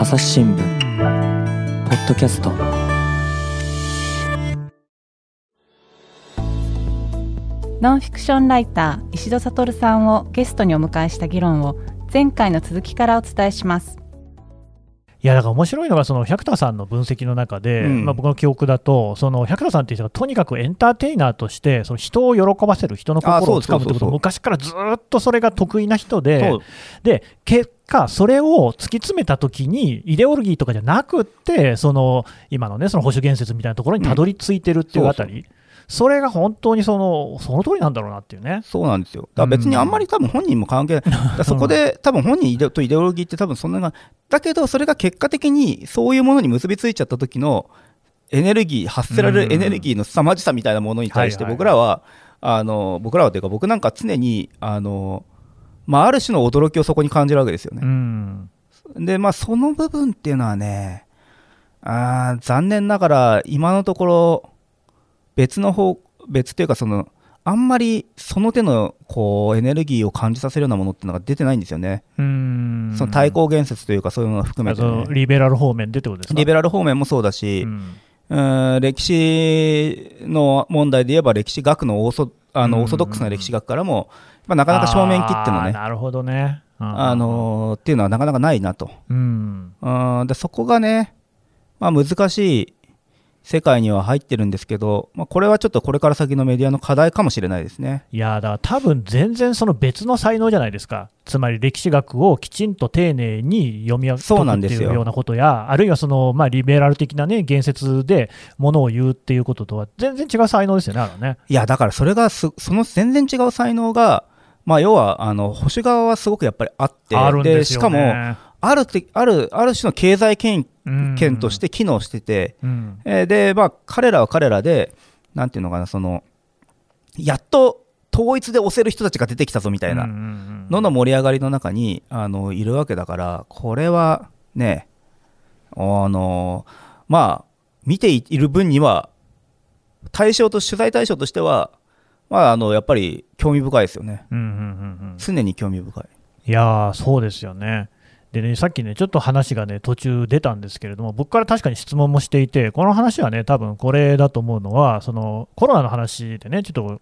朝日新聞ポッドキャスト。ノンフィクションライター石戸悟さんをゲストにお迎えした議論を前回の続きからお伝えします。いやだから面白いのが、その百田さんの分析の中で、うん、まあ、僕の記憶だと、その百田さんっていう人がとにかくエンターテイナーとして、その人を喜ばせる、人の心をつかむってこと昔からずっとそれが得意な人で、で結果、それを突き詰めたときに、イデオロギーとかじゃなくって、その今のね、その保守言説みたいなところにたどり着いてるっていうあたり。うん。そうそうそれが本当にそのその通りなんだろうなっていうね。そうなんですよ。だから別にあんまり多分本人も関係ない。そこで多分本人とイデオロギーって多分そんなが、だけどそれが結果的にそういうものに結びついちゃった時のエネルギー、発せられるエネルギーの凄まじさみたいなものに対して僕らは、あの僕らはというか僕なんか常にあの、まあ、ある種の驚きをそこに感じるわけですよね。でまあその部分っていうのはねあ残念ながら今のところ別の方別っていうかそのあんまりその手のこうエネルギーを感じさせるようなものっていうのが出てないんですよね。うん。その対抗言説というかそういうのを含めて、ね、リベラル方面でってことですか？リベラル方面もそうだし、うん、歴史の問題で言えば歴史学のオーソあのオーソドックスな歴史学からも、まあ、なかなか正面切ってのね。なるほどね、あのー、っていうのはなかなかないなと、うん、でそこがね、まあ、難しい世界には入ってるんですけど、まあ、これはちょっとこれから先のメディアの課題かもしれないですね。いやだから多分全然その別の才能じゃないですか、つまり歴史学をきちんと丁寧に読み解くっていうようなことや、あるいはその、まあ、リベラル的な、ね、言説でものを言うっていうこととは、全然違う才能ですよね、あのね。いやだからそれがその全然違う才能が、まあ、要はあの保守側はすごくやっぱりあって、あで、ね、しかもあるあるある種の経済権権として機能してて、うん、えー、で、まあ、彼らは彼らで、なんていうのかな、その、やっと統一で押せる人たちが出てきたぞみたいなのの盛り上がりの中にあのいるわけだから、これはね、あのまあ、見ている分には、対象と取材対象としては、まあ、あのやっぱり興味深いですよね、常に興味深い。いやそうですよね。でね、さっきね、ちょっと話がね、途中出たんですけれども、僕から確かに質問もしていて、この話はね、多分これだと思うのは、そのコロナの話でね、ちょっと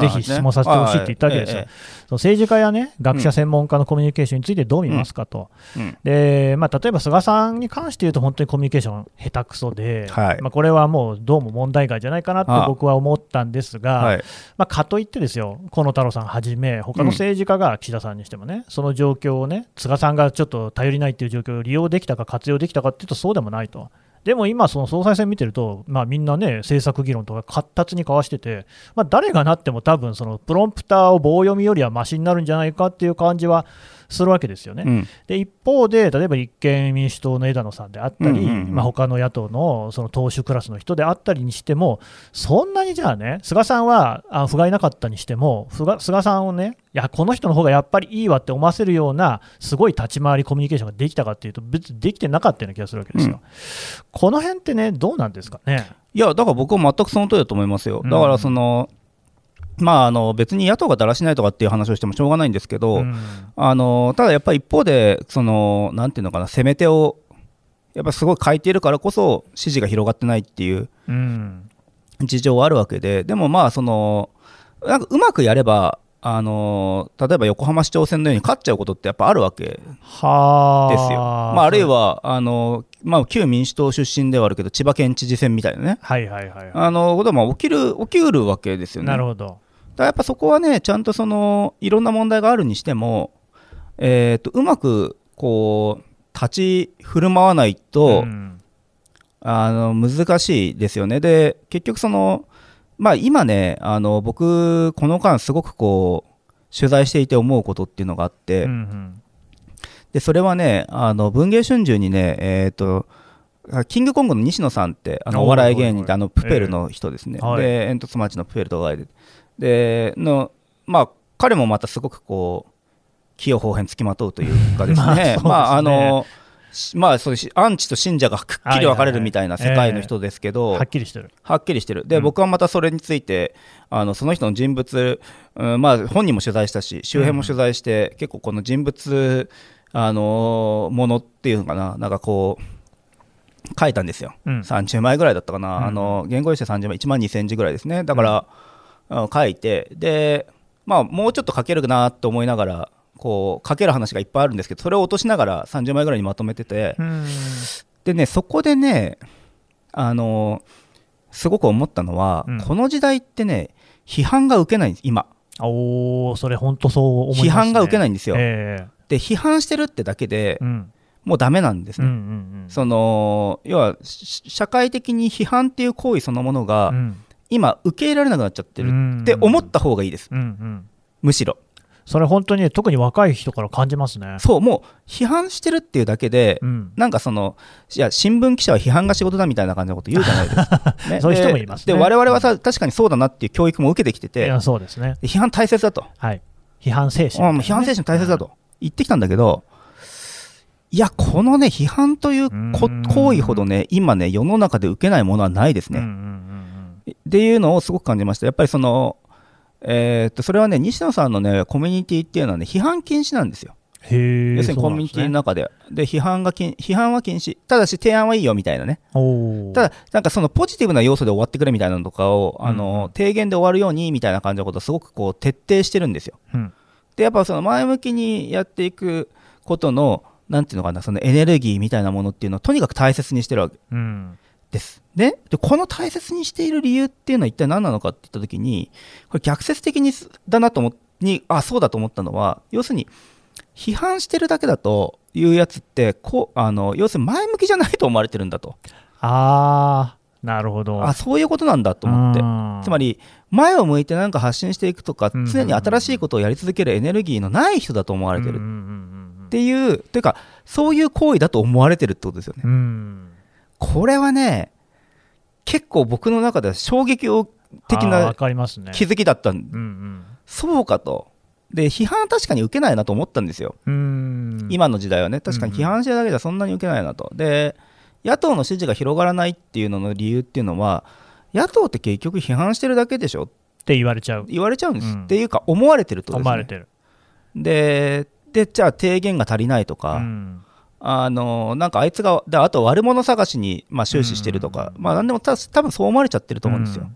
ぜひ質問させてほしいって言ったわけですよ。その政治家やね、学者、専門家のコミュニケーションについてどう見ますかと。うん、で、まあ、例えば菅さんに関して言うと、本当にコミュニケーション下手くそで、はい、まあ、これはもうどうも問題外じゃないかなって僕は思ったんですが、はい、まあ、かといってですよ、河野太郎さんはじめ、他の政治家が岸田さんにしてもね、その状況をね、菅さんがちょっと頼りないっていう状況を利用できたか活用できたかっていうと、そうでもないと。でも今、その総裁選見てると、まあ、みんなね、政策議論とか活発に交わしてて、まあ、誰がなっても多分そのプロンプターを棒読みよりはましになるんじゃないかっていう感じはするわけですよね。うん、で一方で、例えば立憲民主党の枝野さんであったり、うんうん、まあ、他の野党のその党首クラスの人であったりにしても、そんなにじゃあね、菅さんはあ不甲斐なかったにしても、菅さんをね、いや、この人の方がやっぱりいいわって思わせるような、すごい立ち回り、コミュニケーションができたかっていうと、別にできてなかったような気がするわけですよ。うん、この辺ってね、どうなんですかね？いや、だから僕は全くその通りだと思いますよ。だからその、うん、まあ、あの別に野党がだらしないとかっていう話をしてもしょうがないんですけど、うん、あのただやっぱり一方で、そのなんていうのかな、攻め手をやっぱすごい書いているからこそ、支持が広がってないっていう事情はあるわけで、でもまあ、そのなんかうまくやれば、あの例えば横浜市長選のように勝っちゃうことってやっぱあるわけですよ。まあ、あるいはあの、まあ、旧民主党出身ではあるけど千葉県知事選みたいなね、はいはいはい、あのことは起きる起きうるわけですよね。なるほどだやっぱそこはねちゃんとそのいろんな問題があるにしても、えーと、うまくこう立ち振る舞わないと、うん、あの難しいですよね。で結局そのまあ、今ね、あの僕、この間、すごくこう取材していて思うことっていうのがあって、うんうん、でそれはね、あの文藝春秋にね、えーと、キングコングの西野さんって、あのお笑い芸人で、あのプペルの人ですね、えー、で煙突町のプペルとかで、でのまあ、彼もまたすごくこう、器用方変つきまとうというかですね、まあ、あのまあ、そうアンチと信者がくっきり分かれるみたいな世界の人ですけど、はっきりしてる。はっきりしてる。で、うん、僕はまたそれについて、あのその人の人物、うん、まあ、本人も取材したし、周辺も取材して、うん、結構この人物、あのーものっていうのかな、なんかこう、書いたんですよ。うん。30枚ぐらいだったかな、うん。あの原稿用紙で30枚、1万2000字ぐらいですね、だから、うん書いて、で、まあ、もうちょっと書けるなと思いながら、こう書ける話がいっぱいあるんですけど、それを落としながら30枚ぐらいにまとめてて、うん。でね、そこでね、あのすごく思ったのは、うん。この時代ってね、批判が受けないんです、今。おーそれ本当そう思います、ね、批判が受けないんですよ。えで、批判してるってだけでえ、うん。もうダメなんですうんうね。んうん。その要はし社会的に批判っていう行為そのものが、うん今受け入れられなくなっちゃってるうん。って思った方がいいです、うんうん。むしろ。それ本当に特に若い人から感じますね。そうもう批判してるっていうだけで、うん。なんかそのいや新聞記者は批判が仕事だみたいな感じのこと言うじゃないですか、ね。そういう人もでいますね。で我々はさ確かにそうだなっていう教育も受けてきてていやそうです。ねで批判大切だと、はい。批判精神、あもう批判精神大切だと。言ってきたんだけどいやこのね批判という行為ほどね今ね世の中で受けないものはないですね、うんうんうんっていうのをすごく感じました。やっぱりその、えーっと、それはね、西野さんのね、コミュニティっていうのはね、批判禁止なんですよ。要するにコミュニティの中で。で、批判が禁、批判は禁止。ただし、提案はいいよみたいなね。ただ、なんかそのポジティブな要素で終わってくれみたいなのとかを、あうんの、提言で終わるようにみたいな感じのことをすごくこう、徹底してるんですよ。うんで、やっぱその前向きにやっていくことの、なんていうのかな、そのエネルギーみたいなものっていうのをとにかく大切にしてるわけうんです。ね、でこの大切にしている理由っていうのは一体何なのかって言ったときに、これ逆説的にすだなと思っに、あ、そうだと思ったのは、要するに、批判してるだけだというやつってこうあの、要するに前向きじゃないと思われてるんだと、ああなるほど。あそういうことなんだと思って、つまりり、前を向いて何か発信していくとか、うん常に新しいことをやり続けるエネルギーのない人だと思われてる。っていう、というか、そういう行為だと思われてるってことですよね。うんこれはね、結構僕の中では衝撃を的な気づきだったんうんそうかと。で、批判は確かに受けないなと思ったんですよ。うんうん今の時代はね、確かに批判してるだけじゃそんなに受けないなと。で、野党の支持が広がらないっていうのの理由っていうのは、野党って結局批判してるだけでしょって言われちゃう言われちゃうんです。うんっていうか、思われてるとね。思われてるで、で、じゃあ提言が足りないとか、うんあのなんかあいつが、であと悪者探しに、まあ、終始してるとか、まあなんでもた多分そう思われちゃってると思うんですよ。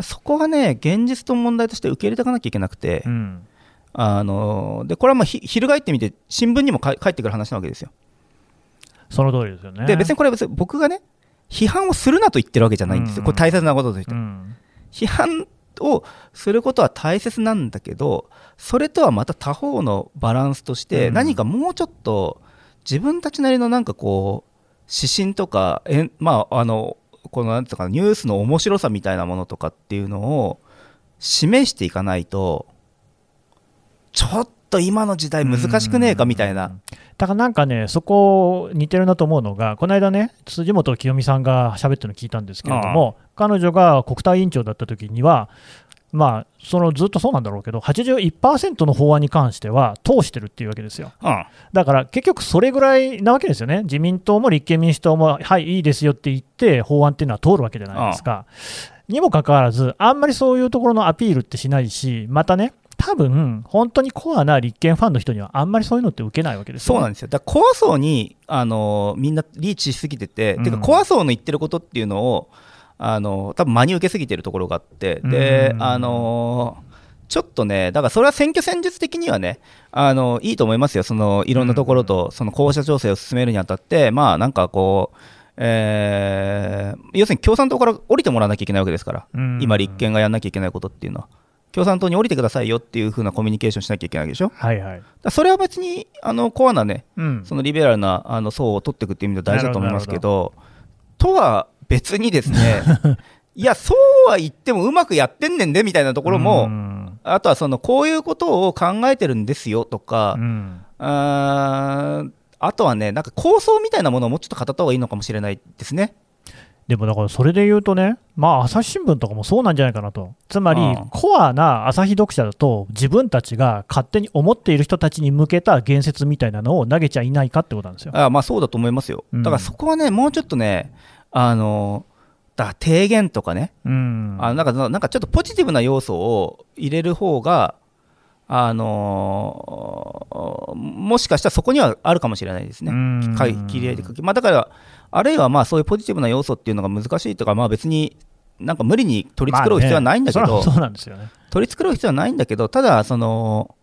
そこがね、現実と問題として受け入れていかなきゃいけなくて、うん。あのでこれはまあひ翻ってみて、新聞にもか返ってくる話なわけですよ。その通りですよね。で、別にこれは別に僕がね、批判をするなと言ってるわけじゃないんですよ、うん。これ大切なこととして。うん。批判をすることは大切なんだけど、それとはまた他方のバランスとして、うん。何かもうちょっと自分たちなりのなんかこう、指針とか、えんまあ、あの、このなんていうかな、ニュースの面白さみたいなものとかっていうのを示していかないと、ちょっと今の時代難しくねえかみたいな。だからなんかね、そこ似てるなと思うのが、この間ね、辻元清美さんが喋ってるの聞いたんですけれども、彼女が国対委員長だった時には、まあ、そのずっとそうなんだろうけど、81%の法案に関しては通してるっていうわけですよ。うんだから結局それぐらいなわけですよね、自民党も立憲民主党も、はい、いいですよって言って、法案っていうのは通るわけじゃないですか。にもかかわらず、あんまりそういうところのアピールってしないし、またね、多分本当にコアな立憲ファンの人には、あんまりそういうのって受けないわけですよ、そうなんですよ。だから怖そうに、あのみんなリーチしすぎてて、うんてか怖そうの言ってることっていうのを、あの多分真に受けすぎてるところがあって、でう、ん。あのちょっとね、だからそれは選挙戦術的にはね、あのいいと思いますよ、そのいろんなところと、その候補者調整を進めるにあたって、まあなんかこう、えー要するに共産党から降りてもらわなきゃいけないわけですから、うん。今、立憲がやんなきゃいけないことっていうのは、共産党に降りてくださいよっていう風なコミュニケーションしなきゃいけないでしょ？はいはい。らそれは別にあのコアなね、うん。そのリベラルなあの層を取っていくっていう意味では大事だと思いますけど、とは別にですね、いや、そうは言ってもうまくやってんねんでみたいなところも、うんあとはそのこういうことを考えてるんですよとか、うんあーあとはね、なんか構想みたいなものをもうちょっと語った方がいいのかもしれないですね。でもだからそれで言うとね、まあ、朝日新聞とかもそうなんじゃないかなと、つまりうんコアな朝日読者だと、自分たちが勝手に思っている人たちに向けた言説みたいなのを投げちゃいないかってことなんですよ。あまあそうだと思いますよ。うんだからそこはね、もうちょっとね、あのだ提言とかね、うん。あなんかなんかちょっとポジティブな要素を入れる方が、あのーもしかしたらそこにはあるかもしれないですね。切り合いで書き。まあ、だから、あるいはまあそういうポジティブな要素っていうのが難しいとか、まあ、別になんか無理に取り繕う必要はないんだけど、まあねそうなんですよね。取り繕う必要はないんだけど、ただ、その、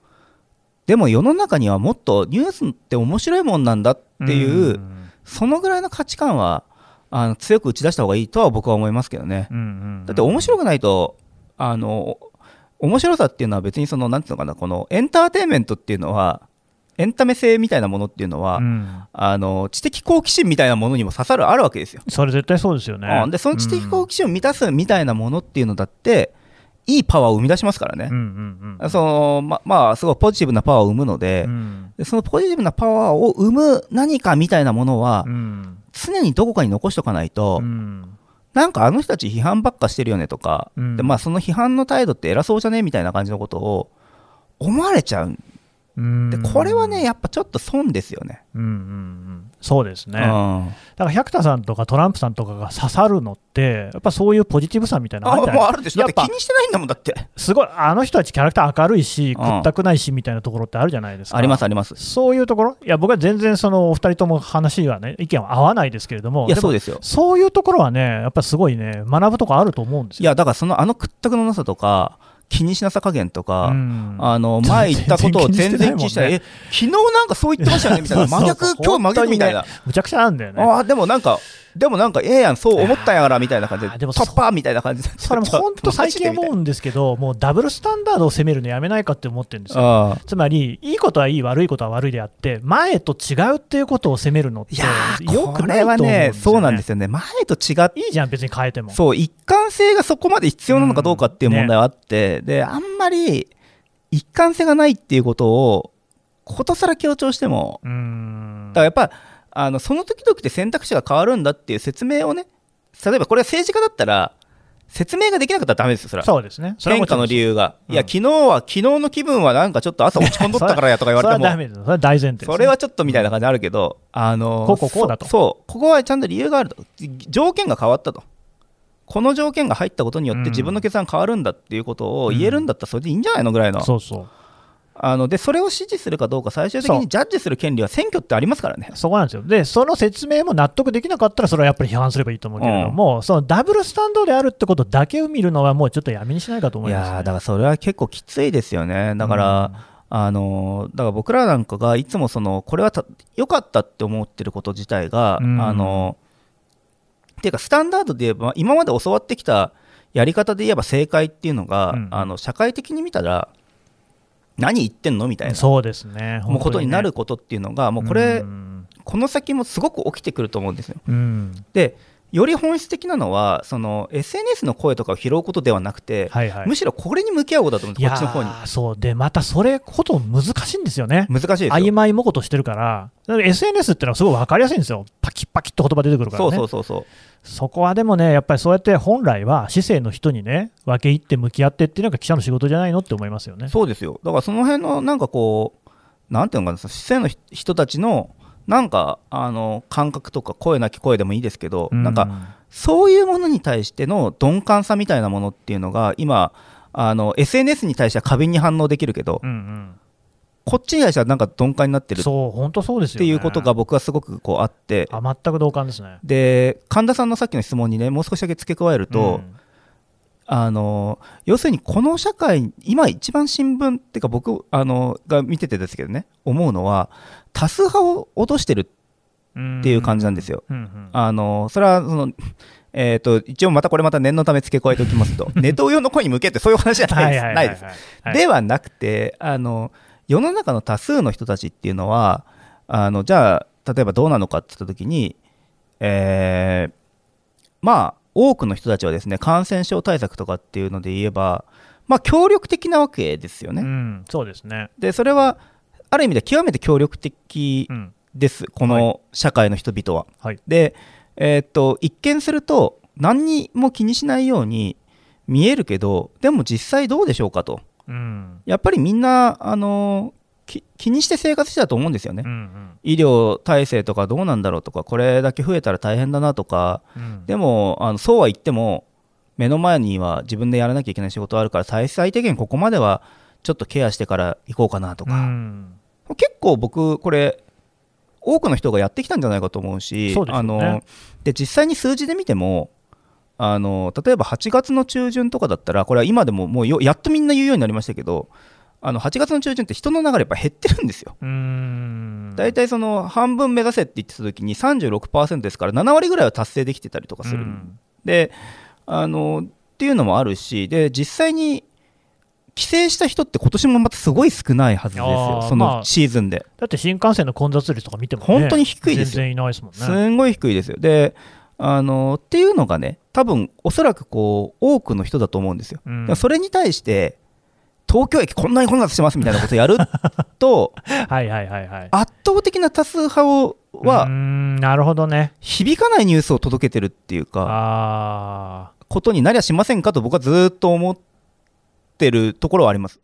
でも世の中にはもっとニュースって面白いもんなんだっていう、ん。そのぐらいの価値観はあの強く打ち出した方がいいとは僕は思いますけどね。うんうんだって面白くないと、あの、面白さっていうのは別にその、なんていうのかな、このエンターテインメントっていうのは、エンタメ性みたいなものっていうのは、うんあの知的好奇心みたいなものにも刺さるあるわけですよ。それ絶対そうですよね。うんでその知的好奇心を満たすみたいなものっていうのだって、いいパワーを生み出しますからね。うんうんうんそのままあ、すごいポジティブなパワーを生むので,、そのポジティブなパワーを生む何かみたいなものは、うん常にどこかに残しとかないと、うん。なんかあの人たち批判ばっかしてるよねとか、うん。でまあ、その批判の態度って偉そうじゃねみたいな感じのことを思われちゃうんうんでこれはね、やっぱちょっと損ですよね。うんうんうんそうですね。うんだから百田さんとかトランプさんとかが刺さるのって、やっぱそういうポジティブさみたいなのあるでしょ、やっぱ気にしてないんだもんだって。すごい、あの人たちキャラクター明るいし、うん屈ったくないしみたいなところってあるじゃないですか。あります、あります。そういうところ、いや、僕は全然そのお二人とも話はね、意見は合わないですけれども、いや、そうですよ。そういうところはね、やっぱすごいね、学ぶとこあると思うんですよ。いや、だからそのあの屈託のなさとか、気にしなさ加減とか、うん。あの前言ったことを全然気にしてない、全え昨日なんかそう言ってましたよねみたいな、真逆、今日真逆みたいな、むちゃくちゃなんだよね。ああ、でもなんか、でもなんか、ええやん、そう思ったんやからみたいな感じで、でも突破みたいな感じで、それも本当最近思うんですけど、もうダブルスタンダードを攻めるのやめないかって思ってるんですよ。あつまり、いいことはいい、悪いことは悪いであって、前と違うっていうことを責めるのって、よこくないと思うんれはね。そうなんですよね、前と違って、いいじゃん、別に変えても。そう、一貫性がそこまで必要なのかどうかっていう問題はあって、で、あんまり一貫性がないっていうことを、ことさら強調しても、だからやっぱあのその時々で選択肢が変わるんだっていう説明をね例えばこれは政治家だったら説明ができなかったらダメですよそれは。そうですね。変化の理由が、うん。いや昨日は昨日の気分はなんかちょっと朝落ち込んどったからやとか言われて それはダもメです。それは大前提ね、それはちょっとみたいな感じあるけど、あのこうこうこうだと。そそうここはちゃんと理由があると。条件が変わったと。この条件が入ったことによっうんて自分の決断変わるんだっていうことを言えるんだったらそれでいいんじゃないのぐらいの、そうそう。あのでそれを支持するかどうか最終的にジャッジする権利は選挙ってありますからね。そこなんですよ。で、その説明も納得できなかったら、それはやっぱり批判すればいいと思うけれども、そのダブルスタンドであるってことだけを見るのは、もうちょっとやめにしないかと思います、ね。いやーだからそれは結構きついですよね、だから、あのーだから僕らなんかがいつもそのこれはた良かったって思ってること自体が、うん。あのーっていうか、スタンダードで言えば、今まで教わってきたやり方で言えば正解っていうのが、うん。あの社会的に見たら、何言ってんの？みたいな、そうですね。もうことになる本ことっていうのが、もうこれ、うん。この先もすごく起きてくると思うんですよ。うん。でより本質的なのはその SNS の声とかを拾うことではなくて、はいはい。むしろこれに向き合うことだと思うんですこっちの方にーそうで、またそれこと難しいんですよね。難しいですよ曖昧もことしてるから、だから SNS ってのはすごい分かりやすいんですよ、パキッパキッと言葉出てくるからそうね。そうそうそうそこはでもね、やっぱりそうやって本来は市政の人にね、分け入って向き合ってっていうのが記者の仕事じゃないのって思いますよね。そうですよだからその辺のなんかこうなんていうのかな市政の人人たちのなんかあの感覚とか声なき声でもいいですけど、なんかそういうものに対しての鈍感さみたいなものっていうのが今あの SNS に対しては過敏に反応できるけど、うんうんこっちに対してはなんか鈍感になってるっそう、本当そうですよ、ね。ていうことが僕はすごくこうあってあ全く同感ですね。で神田さんのさっきの質問にねもう少しだけ付け加えると、うんあの要するにこの社会今一番新聞っていうか僕あのが見ててですけどね思うのは多数派を落としてるっていう感じなんですよ。うんうんあのそれはそのえー、と一応またこれまた念のため付け加えておきますと ネトウヨの声に向けってそういう話じゃないです。ないです。はいではなくてあの世の中の多数の人たちっていうのはあのじゃあ例えばどうなのかって言った時に、えーまあ多くの人たちはですね感染症対策とかっていうので言えばまあ協力的なわけですよね。うん、そうですね。でそれはある意味で極めて協力的うんです、この社会の人々は。はいで、えーっと一見すると何にも気にしないように見えるけどでも実際どうでしょうかとうんやっぱりみんな、あのき気にして生活してたと思うんですよね、うん医療体制とかどうなんだろうとかこれだけ増えたら大変だなとか。うん。でもあのそうは言っても目の前には自分でやらなきゃいけない仕事あるから最最低限ここまではちょっとケアしてから行こうかなとうか、ん。結構僕これ多くの人がやってきたんじゃないかと思うしね。あので実際に数字で見てもあの例えば8月の中旬とかだったらこれは今でももうよやっとみんな言うようになりましたけどあの8月の中旬って人の流れやっぱ減ってるんですよ。大体その半分目指せって言ってた時に36%ですから7割ぐらいは達成できてたりとかする、うん。であのっていうのもあるしで実際に帰省した人って今年もまたすごい少ないはずですあよそのシーズンで、だって新幹線の混雑率とか見ても、ね、本当に低いですよ。全然いないですもんね。すんごい低いですよ。であのっていうのがね多分おそらくこう多くの人だと思うんですよ、うん。それに対して東京駅こんなに混雑してますみたいなことやると はいはいはいはい。圧倒的な多数派をはんなるほどね。響かないニュースを届けてるっていうかあことになりゃしませんかと僕はずーっと思ってるところはあります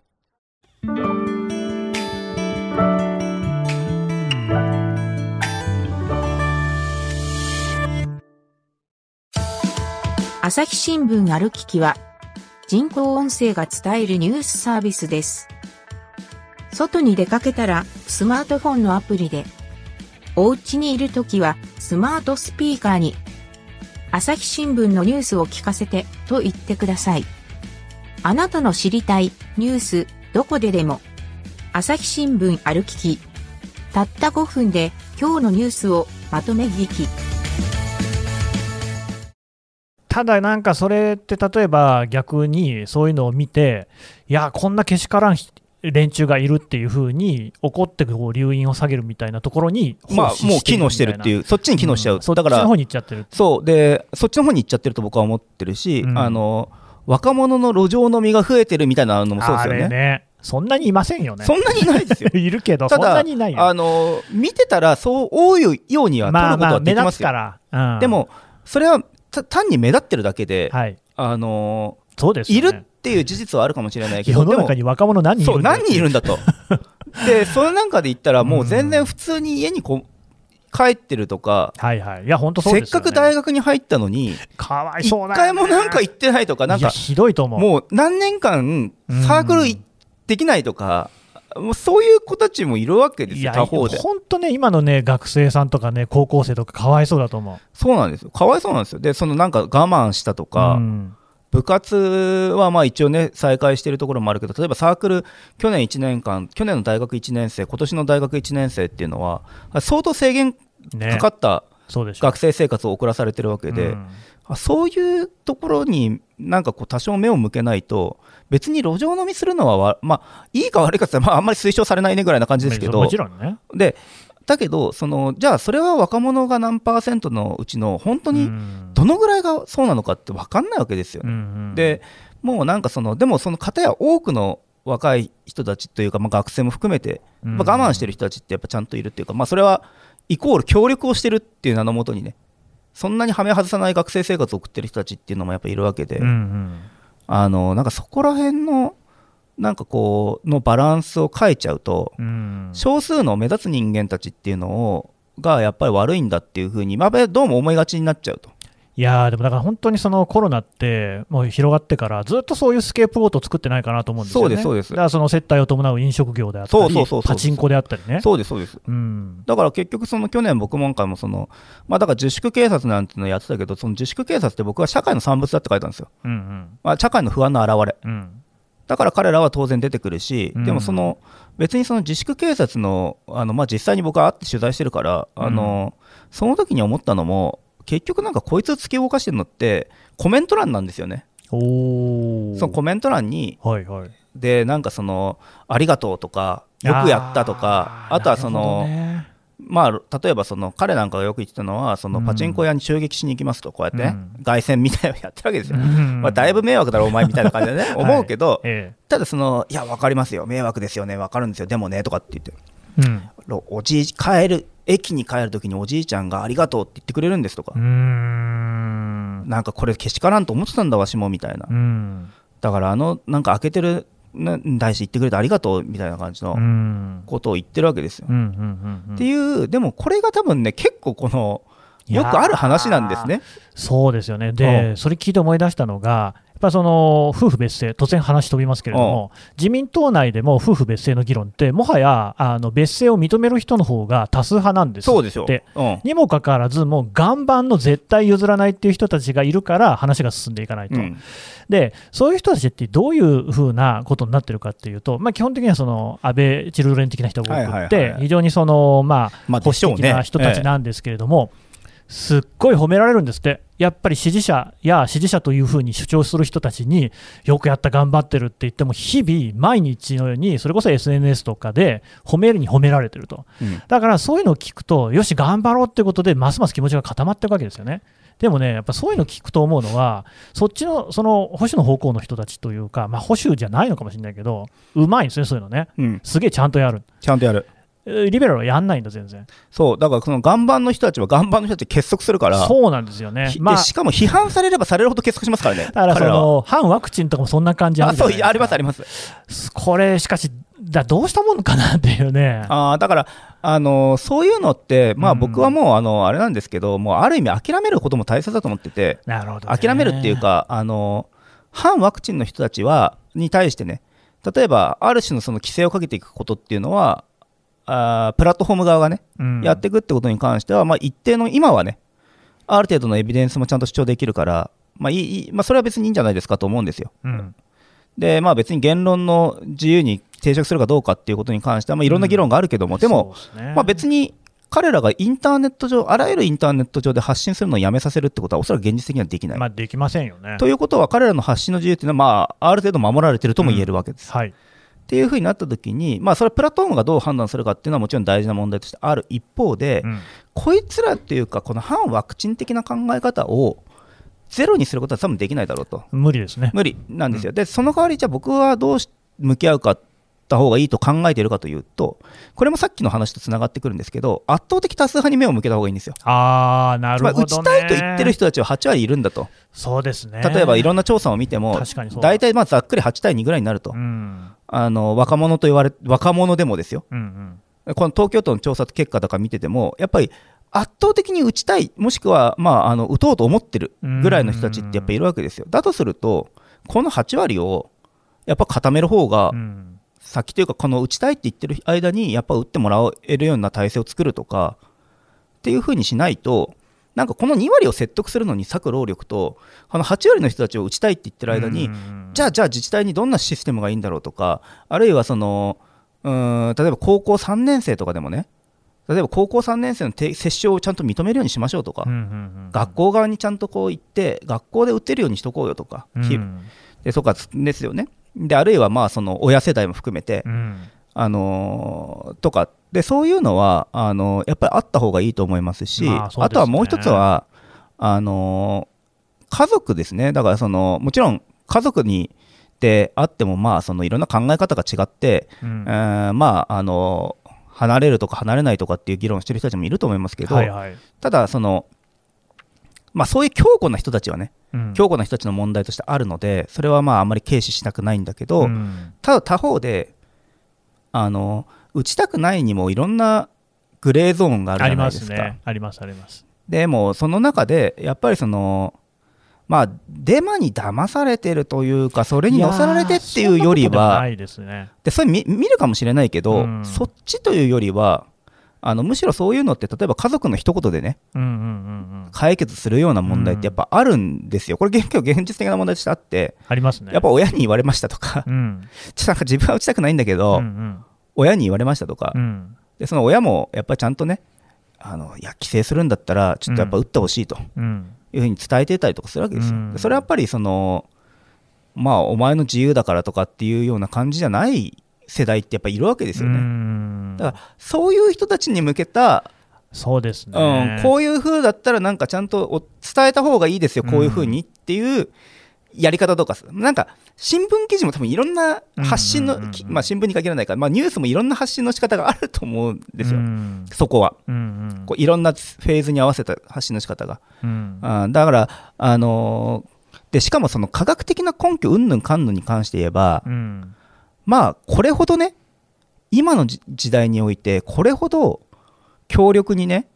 朝日新聞ある聞きは、人工音声が伝えるニュースサービスです。外に出かけたら、スマートフォンのアプリで、お家にいるときは、スマートスピーカーに、朝日新聞のニュースを聞かせて、と言ってください。あなたの知りたい、ニュース、どこででも、朝日新聞ある聞き。たった5分で、今日のニュースをまとめ聞き。ーただなんかそれって例えば逆にそういうのを見ていやこんなけしからん連中がいるっていうふうに怒ってこう留飲を下げるみたいなところにまあもう機能してるっていううそっちに機能しちゃう、そっだからちの方に行っちゃってる。そう。でそっちの方に行っちゃってると僕は思ってるし、うん。あの若者の路上飲みが増えてるみたいなのもそうですよね。ね。そんなにいませんよね。そんなにいないですよ。いるけどたそんなだにいないよ。あの見てたらそう多いようには取まあることはでまあ目立きますよ、つから、うん。でもそれはた単に目立ってるだけで、はい。あのそうですよね。いるっていう事実はあるかもしれないけど 世の中に若者何人いるんだよ何人いるんだと。でその中で言ったらもう全然普通に家にこ帰ってるとか、はいはい。いや本当そうせっですよ、ね、かく大学に入ったのにかわい一そうだよ、ね、回もなんか行ってないとかなんかひどいと思う。もう何年間サークルいできないとか、もうそういう子たちもいるわけですよ、他方で。本当ね今のね学生さんとかね高校生とかかわいそうだと思うそうなんですよ。かわいそうなんですよ。で、そのなんか我慢したとか、うん部活はまあ一応ね、再開してるところもあるけど、例えばサークル、去年1年間、去年の大学1年生、今年の大学1年生っていうのは、相当制限ねかかった学生生活を送らされてるわけで、うんあそういうところになんかこう多少目を向けないと、別に路上飲みするのはわ、まあ、いいか悪いかってまあ、あんまり推奨されないねぐらいな感じですけど、もちろんね。でだけどその、じゃあそれは若者が何パーセントのうちの本当にうん。どのぐらいがそうなのかって分かんないわけですようんね。うん。でもうなんかその、でもその方や多くの若い人たちというか、まあ、学生も含めて、うん。まあ、我慢してる人たちってやっぱちゃんといるっていうか、まあ、それはイコール協力をしてるっていう名のもとにね、そんなにはめ外さない学生生活を送ってる人たちっていうのもやっぱいるわけで、うんうんあのなんかそこら辺のなんかこうのバランスを変えちゃうと、うん少数の目立つ人間たちっていうのをがやっぱり悪いんだっていうふうに、まあ、どうも思いがちになっちゃうと。いやーでもだから本当にそのコロナってもう広がってからずっとそういうスケープゴートを作ってないかなと思うんですよね。そうですそうです。だからその接待を伴う飲食業であったりそうそうパチンコであったりね。そうですそうです。うん。だから結局、その去年、僕も今回もその、まあ、だから自粛警察なんていうのをやってたけど、その自粛警察って僕は社会の産物だって書いたんですよ、うんうん。まあ、社会の不安の表れ、うん。だから彼らは当然出てくるし、うん。でもその別にその自粛警察の、あのまあ、実際に僕は会って取材してるから、あのその時に思ったのも、結局なんかこいつ突き動かしてるのって、コメント欄なんですよね。そのコメント欄にはいはい。でなんかそのありがとうとかよくやったとかあとはその、ね。まあ例えばその彼なんかがよく言ってたのはそのうん。パチンコ屋に襲撃しに行きますとこうやって、うん。凱旋みたいなのやってるわけですよ、うん。まあ、だいぶ迷惑だろお前みたいな感じでね 思うけど、えただそのいや分かりますよ迷惑ですよね分かるんですよでもねとかって言ってえうん。ろおじい帰る駅に帰るときにおじいちゃんがありがとうって言ってくれるんですとか。なんかこれけしからんと思ってたんだわしもみたいな、うん。だからあのなんか開けてるなに対して言ってくれてありがとうみたいな感じのうん。ことを言ってるわけですよ、っていうでもこれが多分ね結構このよくある話なんですね。そうですよね、で、それ聞いて思い出したのが、ぱその夫婦別姓、突然話飛びますけれども、自民党内でも夫婦別姓の議論って、もはやあの別姓を認める人の方が多数派なんですそうですよ、うん、にもかかわらず、もう岩盤の絶対譲らないっていう人たちがいるから、話が進んでいかないと。うん、で、そういう人たちってどういうふうなことになってるかっていうと、まあ、基本的にはその安倍チルドレン的な人が多くて、非常にその、まあ、保守的な人たちなんですけれども、すっごい褒められるんですって、やっぱり支持者や支持者というふうに主張する人たちによくやった、頑張ってるって言っても、日々、毎日のように、それこそ SNS とかで褒めるに褒められてると、うん、だからそういうのを聞くと、よし、頑張ろうってことで、ますます気持ちが固まっていくわけですよね。でもね、やっぱそういうの聞くと思うのは、そっちのその保守の方向の人たちというか、まあ、保守じゃないのかもしれないけど、うまいんですね、そういうのね、うん、すげえちゃんとやる。ちゃんとやるリベラルはやんないんだ、全然。そう、だからその岩盤の人たちは岩盤の人たち結束するから、そうなんですよね。まあ、しかも批判されればされるほど結束しますからね。だからその反ワクチンとかもそんな感じあるそうあります、あります。これ、しかし、だどうしたもんかなっていうね。あだから、あのそういうのって、まあ、僕はもう、あのあれなんですけど、もうある意味、諦めることも大切だと思ってて、なるほど、ね、諦めるっていうか、あの反ワクチンの人たちはに対してね、例えば、ある種のその規制をかけていくことっていうのは、あプラットフォーム側がね、うん、やっていくってことに関しては、まあ、一定の今はね、ある程度のエビデンスもちゃんと主張できるから、まあいいまあ、それは別にいいんじゃないですかと思うんですよ。うん、で、まあ、別に言論の自由に抵触するかどうかっていうことに関しては、まあ、いろんな議論があるけども、うん、でも、ね、まあ、別に彼らがインターネット上、あらゆるインターネット上で発信するのをやめさせるってことは、おそらく現実的にはできない。まあ、できませんよね。ということは、彼らの発信の自由っていうのは、まあ、ある程度守られてるとも言えるわけです。はいっていうふうになったときに、まあ、それはプラットフォームがどう判断するかっていうのはもちろん大事な問題としてある一方で、うん、こいつらっていうか、この反ワクチン的な考え方をゼロにすることは多分できないだろうと。無理ですね。無理なんですよ。うん、で、その代わり、じゃあ僕はどう向き合うかた方がいいと考えているかというと、これもさっきの話とつながってくるんですけど、圧倒的多数派に目を向けた方がいいんですよ。あなるほど、ね、打ちたいと言ってる人たちは8割いるんだと。そうですね。例えばいろんな調査を見ても、大体まあざっくり8対2ぐらいになると、うん、あの若者と言われ、若者でもですよ、うんうん、この東京都の調査結果とか見てても、やっぱり圧倒的に打ちたい、もしくは、まあ、あの打とうと思ってるぐらいの人たちってやっぱいるわけですよ。だとすると、この8割をやっぱ固める方が、うん先というか、この打ちたいって言ってる間に、やっぱ打ってもらえるような体制を作るとか、っていうふうにしないと、なんかこの2割を説得するのに割く労力と、この8割の人たちを打ちたいって言ってる間に、じゃあ、じゃあ自治体にどんなシステムがいいんだろうとか、あるいはその、うん例えば高校3年生とかでもね、例えば高校3年生の接種をちゃんと認めるようにしましょうとか、学校側にちゃんとこう言って、学校で打てるようにしとこうよとか、うん、でとかですよね。であるいはまあその親世代も含めて、うん、あのー、とかでそういうのはあのー、やっぱりあった方がいいと思いますし、まあすね、あとはもう一つはあのー、家族ですね。だからそのもちろん家族にであってもまあそのいろんな考え方が違って、うん、えー、まああの離れるとか離れないとかっていう議論をしてる人たちもいると思いますけど、はいはい、ただそのまあ、そういう強固な人たちはね、うん、強固な人たちの問題としてあるので、それはまああんまり軽視したくないんだけど、うん、ただ他方で、あの打ちたくないにもいろんなグレーゾーンがあるじゃないですか。あります、ね、あります。でも、その中で、やっぱりその、まあ、デマに騙されてるというか、それに乗せられてっていうよりは、でそれ見るかもしれないけど、うん、そっちというよりは、あのむしろそういうのって例えば家族の一言でね、解決するような問題ってやっぱあるんですよ、これ結構現実的な問題としてあってありますね。やっぱ親に言われましたとか、うん、ちょっとなんか自分は打ちたくないんだけど、うんうん、親に言われましたとか、うん、でその親もやっぱりちゃんとねあのいや規制するんだったらちょっとやっぱ打ってほしいというふうに伝えてたりとかするわけですよ、それはやっぱりそのまあお前の自由だからとかっていうような感じじゃない世代ってやっぱいるわけですよね。だからそういう人たちに向けたそうですね、うん、こういう風だったらなんかちゃんと伝えた方がいいですよ、こういう風にっていうやり方とか、なんか新聞記事も多分いろんな発信の、まあ、新聞に限らないから、まあ、ニュースもいろんな発信の仕方があると思うんですよ、そこは、こういろんなフェーズに合わせた発信の仕方が。あだから、あのー、でしかもその科学的な根拠うんぬんかんぬんに関して言えば、うんまあ、これほどね、今の時代において、これほど強力にね、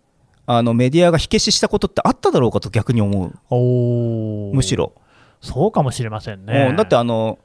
あのメディアが火消ししたことってあっただろうかと逆に思う、むしろ。そうかもしれませんね。うんだってあの、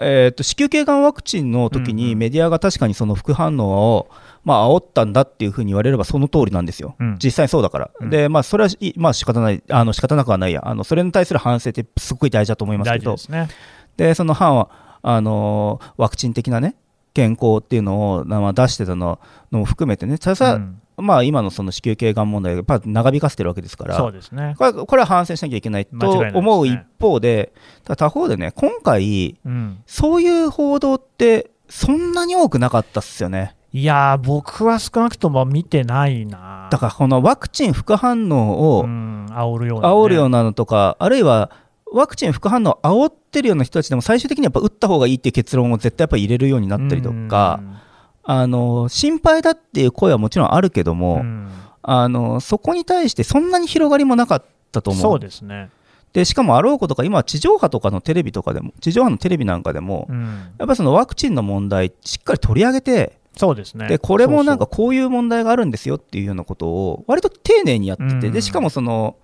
えー、と子宮頸がんワクチンの時にメディアが確かにその副反応を、まあ煽ったんだっていうふうに言われればその通りなんですよ、うん。実際そうだから、うん。でまあ、それはまあ仕方ない、あの仕方なくはないや、あのそれに対する反省ってすっごい大事だと思いますけど。大事で、すね。でその反はあのーワクチン的なね、健康っていうのを、まあ、出してたののも含めてね、ただ、うんまあ、今のその子宮頸がん問題がやっぱ長引かせてるわけですから、そうですね。これこれは反省しなきゃいけないと思う一方で、ただ他方でね、今回、うん、そういう報道って、そんなに多くなかったっすよね。いやー、僕は少なくとも見てないな。だから、このワクチン副反応をうん、煽るような、ね。煽るようなのとか、あるいはワクチン副反応を煽ってるような人たちでも、最終的にやっぱ打った方がいいっていう結論を絶対やっぱ入れるようになったりとか、あの心配だっていう声はもちろんあるけどうも、ん、あのそこに対してそんなに広がりもなかったと思う。そうですね。でしかもあろうことか、今、地上波とかのテレビとかでも、地上波のテレビなんかでも、うん、やっぱりそのワクチンの問題、しっかり取り上げて、そうですね。でこれもなんかこういう問題があるんですよっていうようなことを、割と丁寧にやってて、うんでしかもその、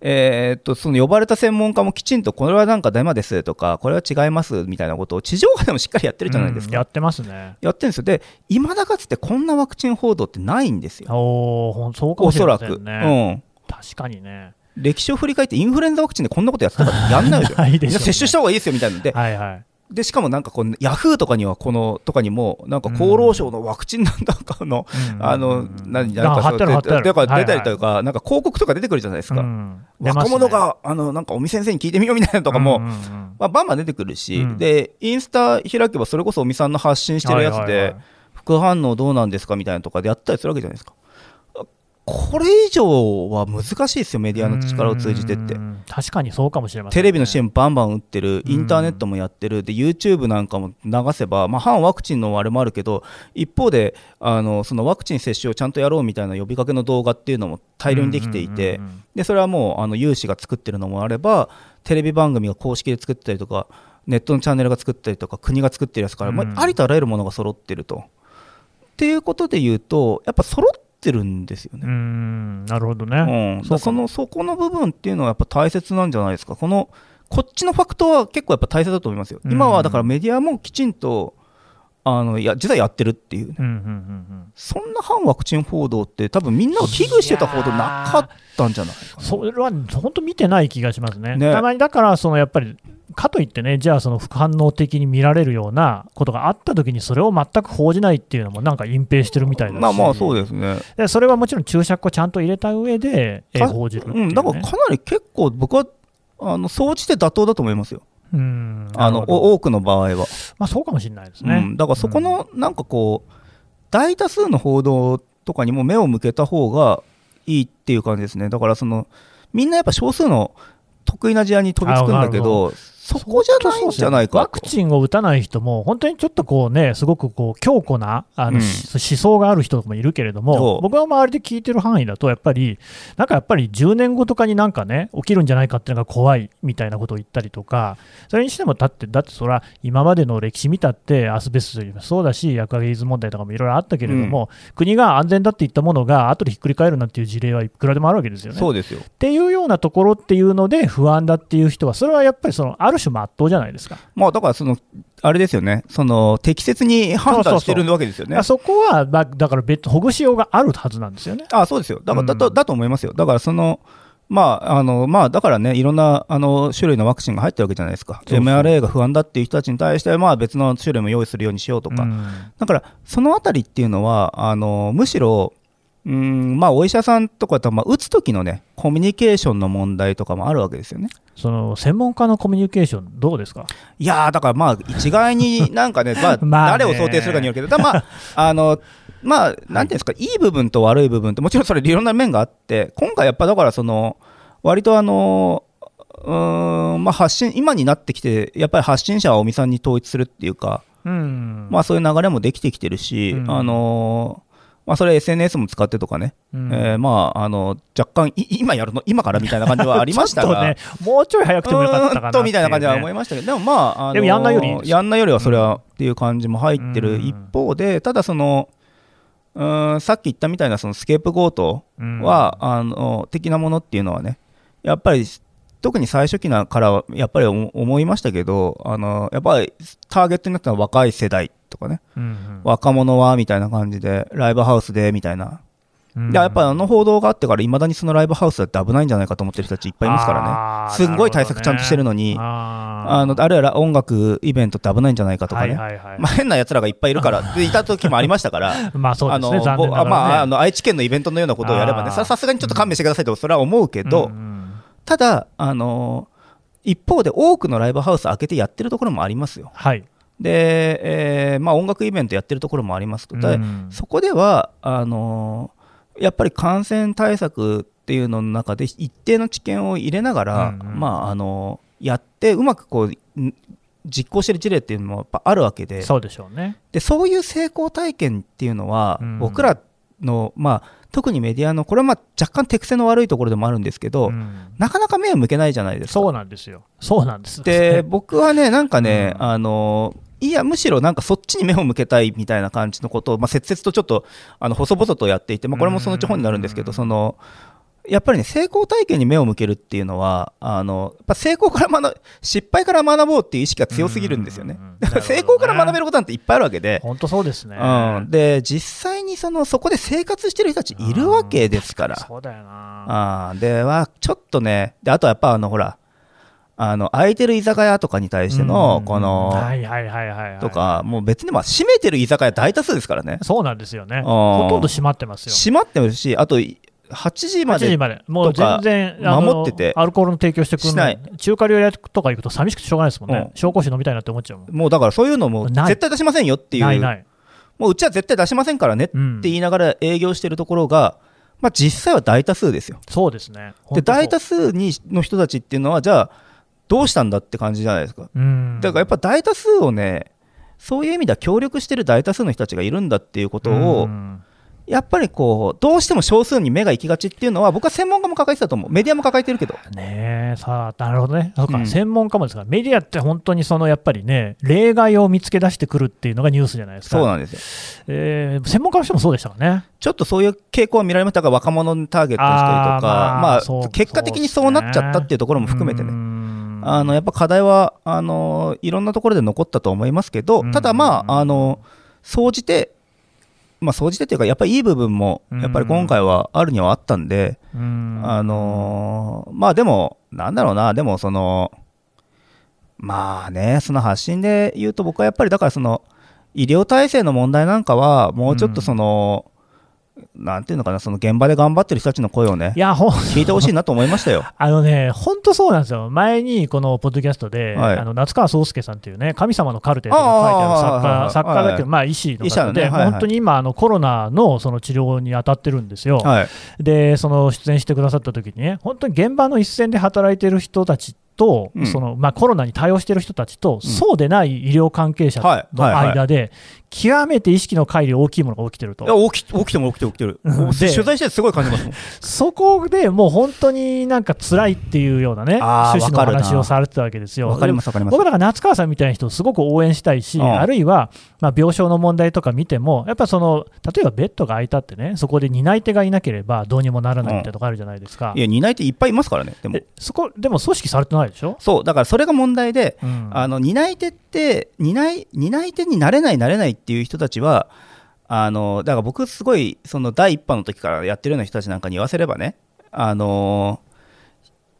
えーっとその呼ばれた専門家もきちんと、これはなんかデマですとか、これは違いますみたいなことを、地上波でもしっかりやってるじゃないですか。うんやってますね。やってるんですよ。で、いまだかつてこんなワクチン報道ってないんですよ。おそうかもしれおそらく。ませんね。うん。確かにね。歴史を振り返って、インフルエンザワクチンでこんなことやってたからやんないでしょ。接種した方がいいですよみたいなので、はいはい。でしかもなんかこう、ヤフーとかには、このとかにも、なんか厚労省のワクチンなんだかの、うん。あの、何、なんかだから出たりはい。とか、なんか広告とか出てくるじゃないですか。うん。若者が、あの、なんか尾身先生に聞いてみようみたいなのとかも、うんうんうん。まあ、バンバン出てくるし、うん。で、インスタ開けば、それこそ尾身さんの発信してるやつではいはいはい、副反応どうなんですかみたいなのとかでやったりするわけじゃないですか。これ以上は難しいですよ、メディアの力を通じてって。う。ん。確かにそうかもしれません、テレビの CM バンバン打ってる、うん。インターネットもやってる、で YouTube なんかも流せば、まあ、反ワクチンのあれもあるけど、一方であのそのワクチン接種をちゃんとやろうみたいな呼びかけの動画っていうのも大量にできていて、でそれはもうあの有志が作ってるのもあれば、テレビ番組が公式で作ったりとか、ネットのチャンネルが作ったりとか、国が作ってるやつから、まうん。あ、ありとあらゆるものが揃ってると。っていうことで言うと、やっぱ揃ってるんですよね。うんなるほどうね。うか。だそのそこの部分っていうのはやっぱ大切なんじゃないですか、このこっちのファクトは結構やっぱ大切だと思いますよ、うん。今はだからメディアもきちんとあのいや実はやってるっていうね、うんうんうんそんな反ワクチン報道って、多分みんなが危惧してた報道なかったんじゃない。それは本当見てない気がしますね。ね。たまにだからそのやっぱりかといってね、じゃあその副反応的に見られるようなことがあったときに、それを全く報じないっていうのも、なんか隠蔽してるみたいだし、まあまあそうですね、でそれはもちろん注釈をちゃんと入れた上で、報じるう、ね。うん、だからかなり結構、僕はあの総じて妥当だと思いますよ、うんあの多くの場合は。まあ、そうかもしれないですね。うん、だからそこのなんかこう、大多数の報道とかにも目を向けた方がいいっていう感じですね。だからそのみんなやっぱ少数の得意な事案に飛びつくんだけど、そこじゃないんじゃないかワクチンを打たない人も、本当にちょっとこうね、すごくこう強固なあの、うんし思想がある人もいるけれどそも、う僕は周りで聞いてる範囲だと、やっぱり、なんかやっぱり10年後とかになんかね、起きるんじゃないかっていうのが怖いみたいなことを言ったりとか、それにしても、だって、だってそれは今までの歴史見たって、アスベストもそうだし、薬学技術問題とかもいろいろあったけれども、国が安全だって言ったものが、後でひっくり返るなんていう事例はいくらでもあるわけですよね。そうですよ。っていうようなところっていうので不安だっていう人は、それはやっぱりそのある種真っ当じゃないですか。まあだからその、あれですよね、その適切に判断してるわけですよね。そこは、まあだから別ほぐしようがあるはずなんですよね。あそうですよ。だからだと、うんだと思いますよ。だからその、まあ、あの、まあ、だからね、いろんな、あの、種類のワクチンが入ってるわけじゃないですか。MRA が不安だっていう人たちに対して、まあ、別の種類も用意するようにしようとか。うんだから、そのあたりっていうのは、あの、むしろ、うん、まあ、お医者さんとかと、まあ、打つ時のね、コミュニケーションの問題とかもあるわけですよね。その専門家のコミュニケーション、どうですか？いやー、だからまあ、一概になんかね、まあ、まあね。誰を想定するかによるけど、だまあ、あの、まあ、なんていうんですか、いい部分と悪い部分って、もちろんそれ、いろんな面があって、今回やっぱだから、その、割とあの、うーん、まあ、発信、今になってきて、やっぱり発信者は尾身さんに統一するっていうか、うん。まあ、そういう流れもできてきてるし、うん。あのまあ、それ SNS も使ってとかね、うん。えーまあ、あの若干い、今やるの、今からみたいな感じはありましたが、ね、もうちょい早くてもよかったかなう。ーんとみたいな感じは思いまましたけど、でもまあ、あのでもやんないよりやんないよりはそれはっていう感じも入ってうん。る一方で、ただその、うーんさっき言ったみたいなそのスケープゴートは、あの的なものっていうのはね、やっぱり特に最初期なからはやっぱり思思いましたけどあのやっぱりターゲットになったのは若い世代とかね。うんうん。若者はみたいな感じでライブハウスでみたいな。うん。でやっぱりあの報道があってからいまだにそのライブハウスだって危ないんじゃないかと思ってる人たちいっぱいいますからね。すんごい対策ちゃんとしてるのにあのあるいは音楽イベントって危ないんじゃないかとかね、はいはいはい。まあ、変な奴らがいっぱいいるから でいた時もありましたから まあそうあですね。のまあ、あの愛知県のイベントのようなことをやればねさすがにちょっと勘弁してくださいとそれは思うけど、うんうん。ただ、あの一方で多くのライブハウス開けてやってるところもありますよ。はいで、えーまあ、音楽イベントやってるところもありますと、だうん。そこではあのやっぱり感染対策っていうのの中で一定の知見を入れながら、うんうん。まあ、あのやってうまくこうん実行してる事例っていうのもやっぱあるわけで。そうでしょうね。でそういう成功体験っていうのは、うん。僕らの、まあ、特にメディアのこれはまあ若干手癖の悪いところでもあるんですけど、うん。なかなか目を向けないじゃないですか。そうなんですよ。そうなんですで僕はねなんかね、うん。あのいやむしろなんかそっちに目を向けたいみたいな感じのことを、まあ、切々とちょっとあの細々とやっていて、まあ、これもそのうち本になるんですけど、うんそのやっぱりね成功体験に目を向けるっていうのはあのやっぱ成功から学ぶ失敗から学ぼうっていう意識が強すぎるんですよね。うんうんうん。だから成功から学べることなんていっぱいあるわけで、本当そうですね。うん、で実際にそのそこで生活してる人たちいるわけですから。そうだよな。あーではちょっとねであとはやっぱあのほらあの空いてる居酒屋とかに対してのうん。このはいはいはいはいはい。とかもう別にまあ閉めてる居酒屋大多数ですからね。そうなんですよね。ん。ほとんど閉まってますよ。閉まってるしあと8時ま8時でまで。もう全然守ってて。アルコールの提供してくるしない。中華料理屋とか行くと寂しくてしょうがないですもんね、うん。紹興酒飲みたいなって思っちゃうもん。もうだからそういうのも絶対出しませんよっていう。ないない、もううちは絶対出しませんからねってうん言いながら営業してるところが、まあ、実際は大多数ですよ。そうですね。で大多数数にの人たちっていうのはじゃあどうしたんだって感じじゃないですか。うん。だからやっぱ大多数をね、そういう意味では協力してる大多数の人たちがいるんだっていうことを、うん。やっぱりこう、どうしても少数に目が行きがちっていうのは、僕は専門家も抱えてたと思う、メディアも抱えてるけど、ねえさあなるほどね。そうか、うん。専門家もですか。らメディアって本当にそのやっぱりね例外を見つけ出してくるっていうのがニュースじゃないですか。そうなんですよ。えー専門家の人もそうでしたかね。ちょっとそういう傾向は見られましたが、若者にターゲットにしたりとか、まあまあそう結果的にそうなっちゃったっていうところも含めてうね、んあのやっぱ課題はあのいろんなところで残ったと思いますけどうん、ただまあ、あの総じて、まあ、総じてっていうか、やっぱりいい部分も、やっぱり今回はあるにはあったんで、うん。あのーまあでも、なんだろうな、でもその、まあね、その発信で言うと、僕はやっぱりだからその、医療体制の問題なんかは、もうちょっとその、なんていうのかな、その現場で頑張ってる人たちの声をねい、やほん聞いてほしいなと思いましたよ。あのね、本当そうなんですよ、前にこのポッドキャストで、はい。あの夏川壮介さんっていうね、神様のカルテとか書いてあるあ作あ家作家だけど、はい。まあ、医師の方で、のね。はいはい。本当に今、あのコロナのその治療に当たってるんですよ、はい。でその出演してくださった時にね、本当に現場の一線で働いてる人たちと、うんそのまあ、コロナに対応してる人たちと、そうでない医療関係者の間で、極めて意識の乖離大きいものが起きてると。いや起き起きても起きてる起きてる。取材しててすごい感じます。そこでもう本当になんか辛いっていうようなね、趣旨の話をされてたわけですよ。わかりますわかります僕ら夏川さんみたいな人をすごく応援したいし、うんあるいは、まあ、病床の問題とか見ても、やっぱその例えばベッドが空いたってね、そこで担い手がいなければどうにもならないみたいなとこあるじゃないですか。いや、担い手いっぱいいますからね、でもえ。そこでも組織されてないでしょ、そう、だからそれが問題で、うん。あの担い手って担い、担い手になれない、なれないっていう人たちは、あのだから僕、すごいその第一波の時からやってるような人たちなんかに言わせればね、あの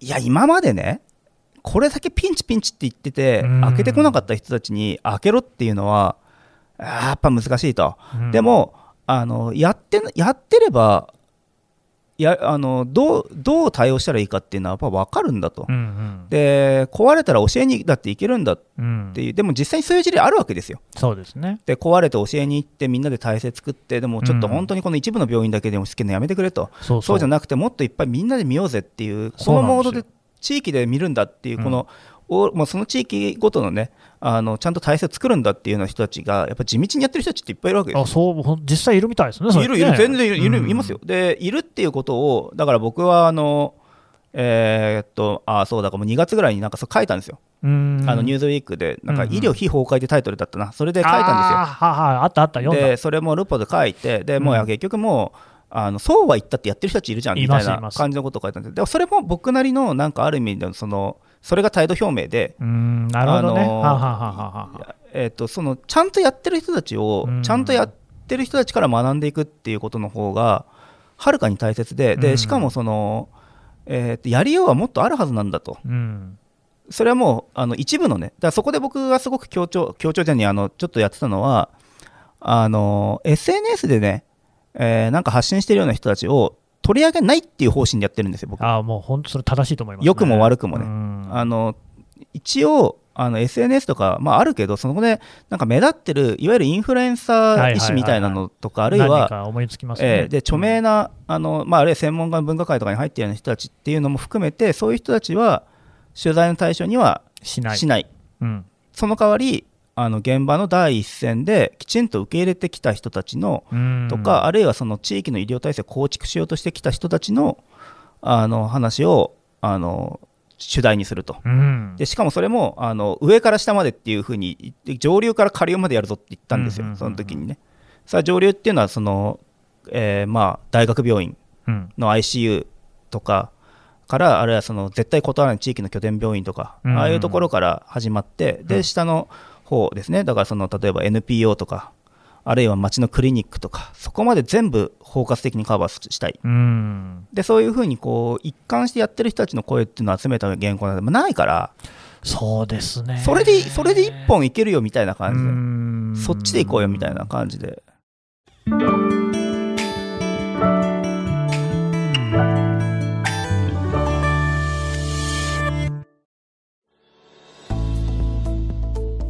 いや、今までね、これだけピンチピンチって言っててうん、開けてこなかった人たちに開けろっていうのは、やっぱ難しいと。うん。でもあのやってやってればやあのどうどう対応したらいいかっていうのはやっぱ分かるんだと。うんうんで壊れたら教えにだっていけるんだっうんていうでも実際にそういう事例あるわけですよ。そうですね。で壊れて教えに行ってみんなで体制作ってでもちょっとうん本当にこの一部の病院だけでもつけるのやめてくれと、そうそうじゃなくてもっといっぱいみんなで見ようぜっていうこのモードで地域で見るんだっていうこの、おまあ、その地域ごとのねあのちゃんと体制を作るんだっていうような人たちがやっぱ地道にやってる人たちっていっぱいいるわけですよ。あそう実際いるみたいですね、いるいる、ね全然いる、いるうん。いますよ。で、いるっていうことを、だから僕は、あの、えーっと、あ、そうだもう2月ぐらいになんかそう書いたんですよ。うん。あの、ニューズウィークで、なんか医療非崩壊ってタイトルだったな。それで書いたんですよ。あーははあったあった、読んだ。でそれもルポで書いてでもう結局もうあのそうは言ったってやってる人たちいるじゃんみたいな感じのことを書いたんですでもそれも僕なりのなんかある意味でのそのそれが態度表明で、うんなるほどね、えー、とそのちゃんとやってる人たちをうんちゃんとやってる人たちから学んでいくっていうことの方がはるかに大切でうん。でしかもその、えーとやりようはもっとあるはずなんだと。うん。それはもうあの一部のねだそこで僕がすごく強調強調じゃにあのちょっとやってたのはあの SNS でね、えーなんか発信してるような人たちを取り上げないっていう方針でやってるんですよ僕。ああもう本当それ正しいと思います、ね、良くも悪くもね。うん。あの一応あの SNS とか、まあ、あるけどそこでなんか目立ってるいわゆるインフルエンサー医師みたいなのとか、あるい何は思いつきますね、えーで著名な、あのまあ、あるいは専門家の分科会とかに入っているような人たちっていうのも含めてそういう人たちは取材の対象にはしない。しない。うん。その代わりあの現場の第一線できちんと受け入れてきた人たちのうん。とか、あるいはその地域の医療体制を構築しようとしてきた人たちのあの話をあの主題にすると。うん。でしかもそれもあの上から下までっていうふうに言って上流から下流までやるぞって言ったんですよ、うんうんうんうん。その時にね。さあ上流っていうのはその、えーまあ、大学病院うん。の ICU とかからあるいはその絶対断らない地域の拠点病院とか、うん。ああいうところから始まってで、うん。下の方ですね。だからその例えば NPO とかあるいは町のクリニックとかそこまで全部包括的にカバーしたい。うん。でそういうふうにこう一貫してやってる人たちの声っていうのを集めた原稿なんてないから。そうですね。それでそれで一本いけるよみたいな感じで、うん。そっちでいこうよみたいな感じで。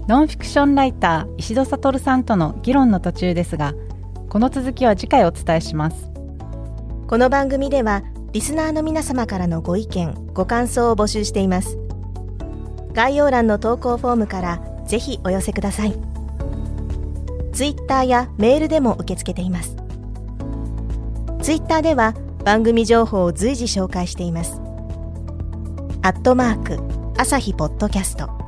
ノンフィクションライター石戸悟さんとの議論の途中ですがこの続きは次回お伝えします。この番組ではリスナーの皆様からのご意見ご感想を募集しています。概要欄の投稿フォームからぜひお寄せください。ツイッターやメールでも受け付けています。ツイッターでは番組情報を随時紹介しています。アットマーク朝日ポッドキャスト。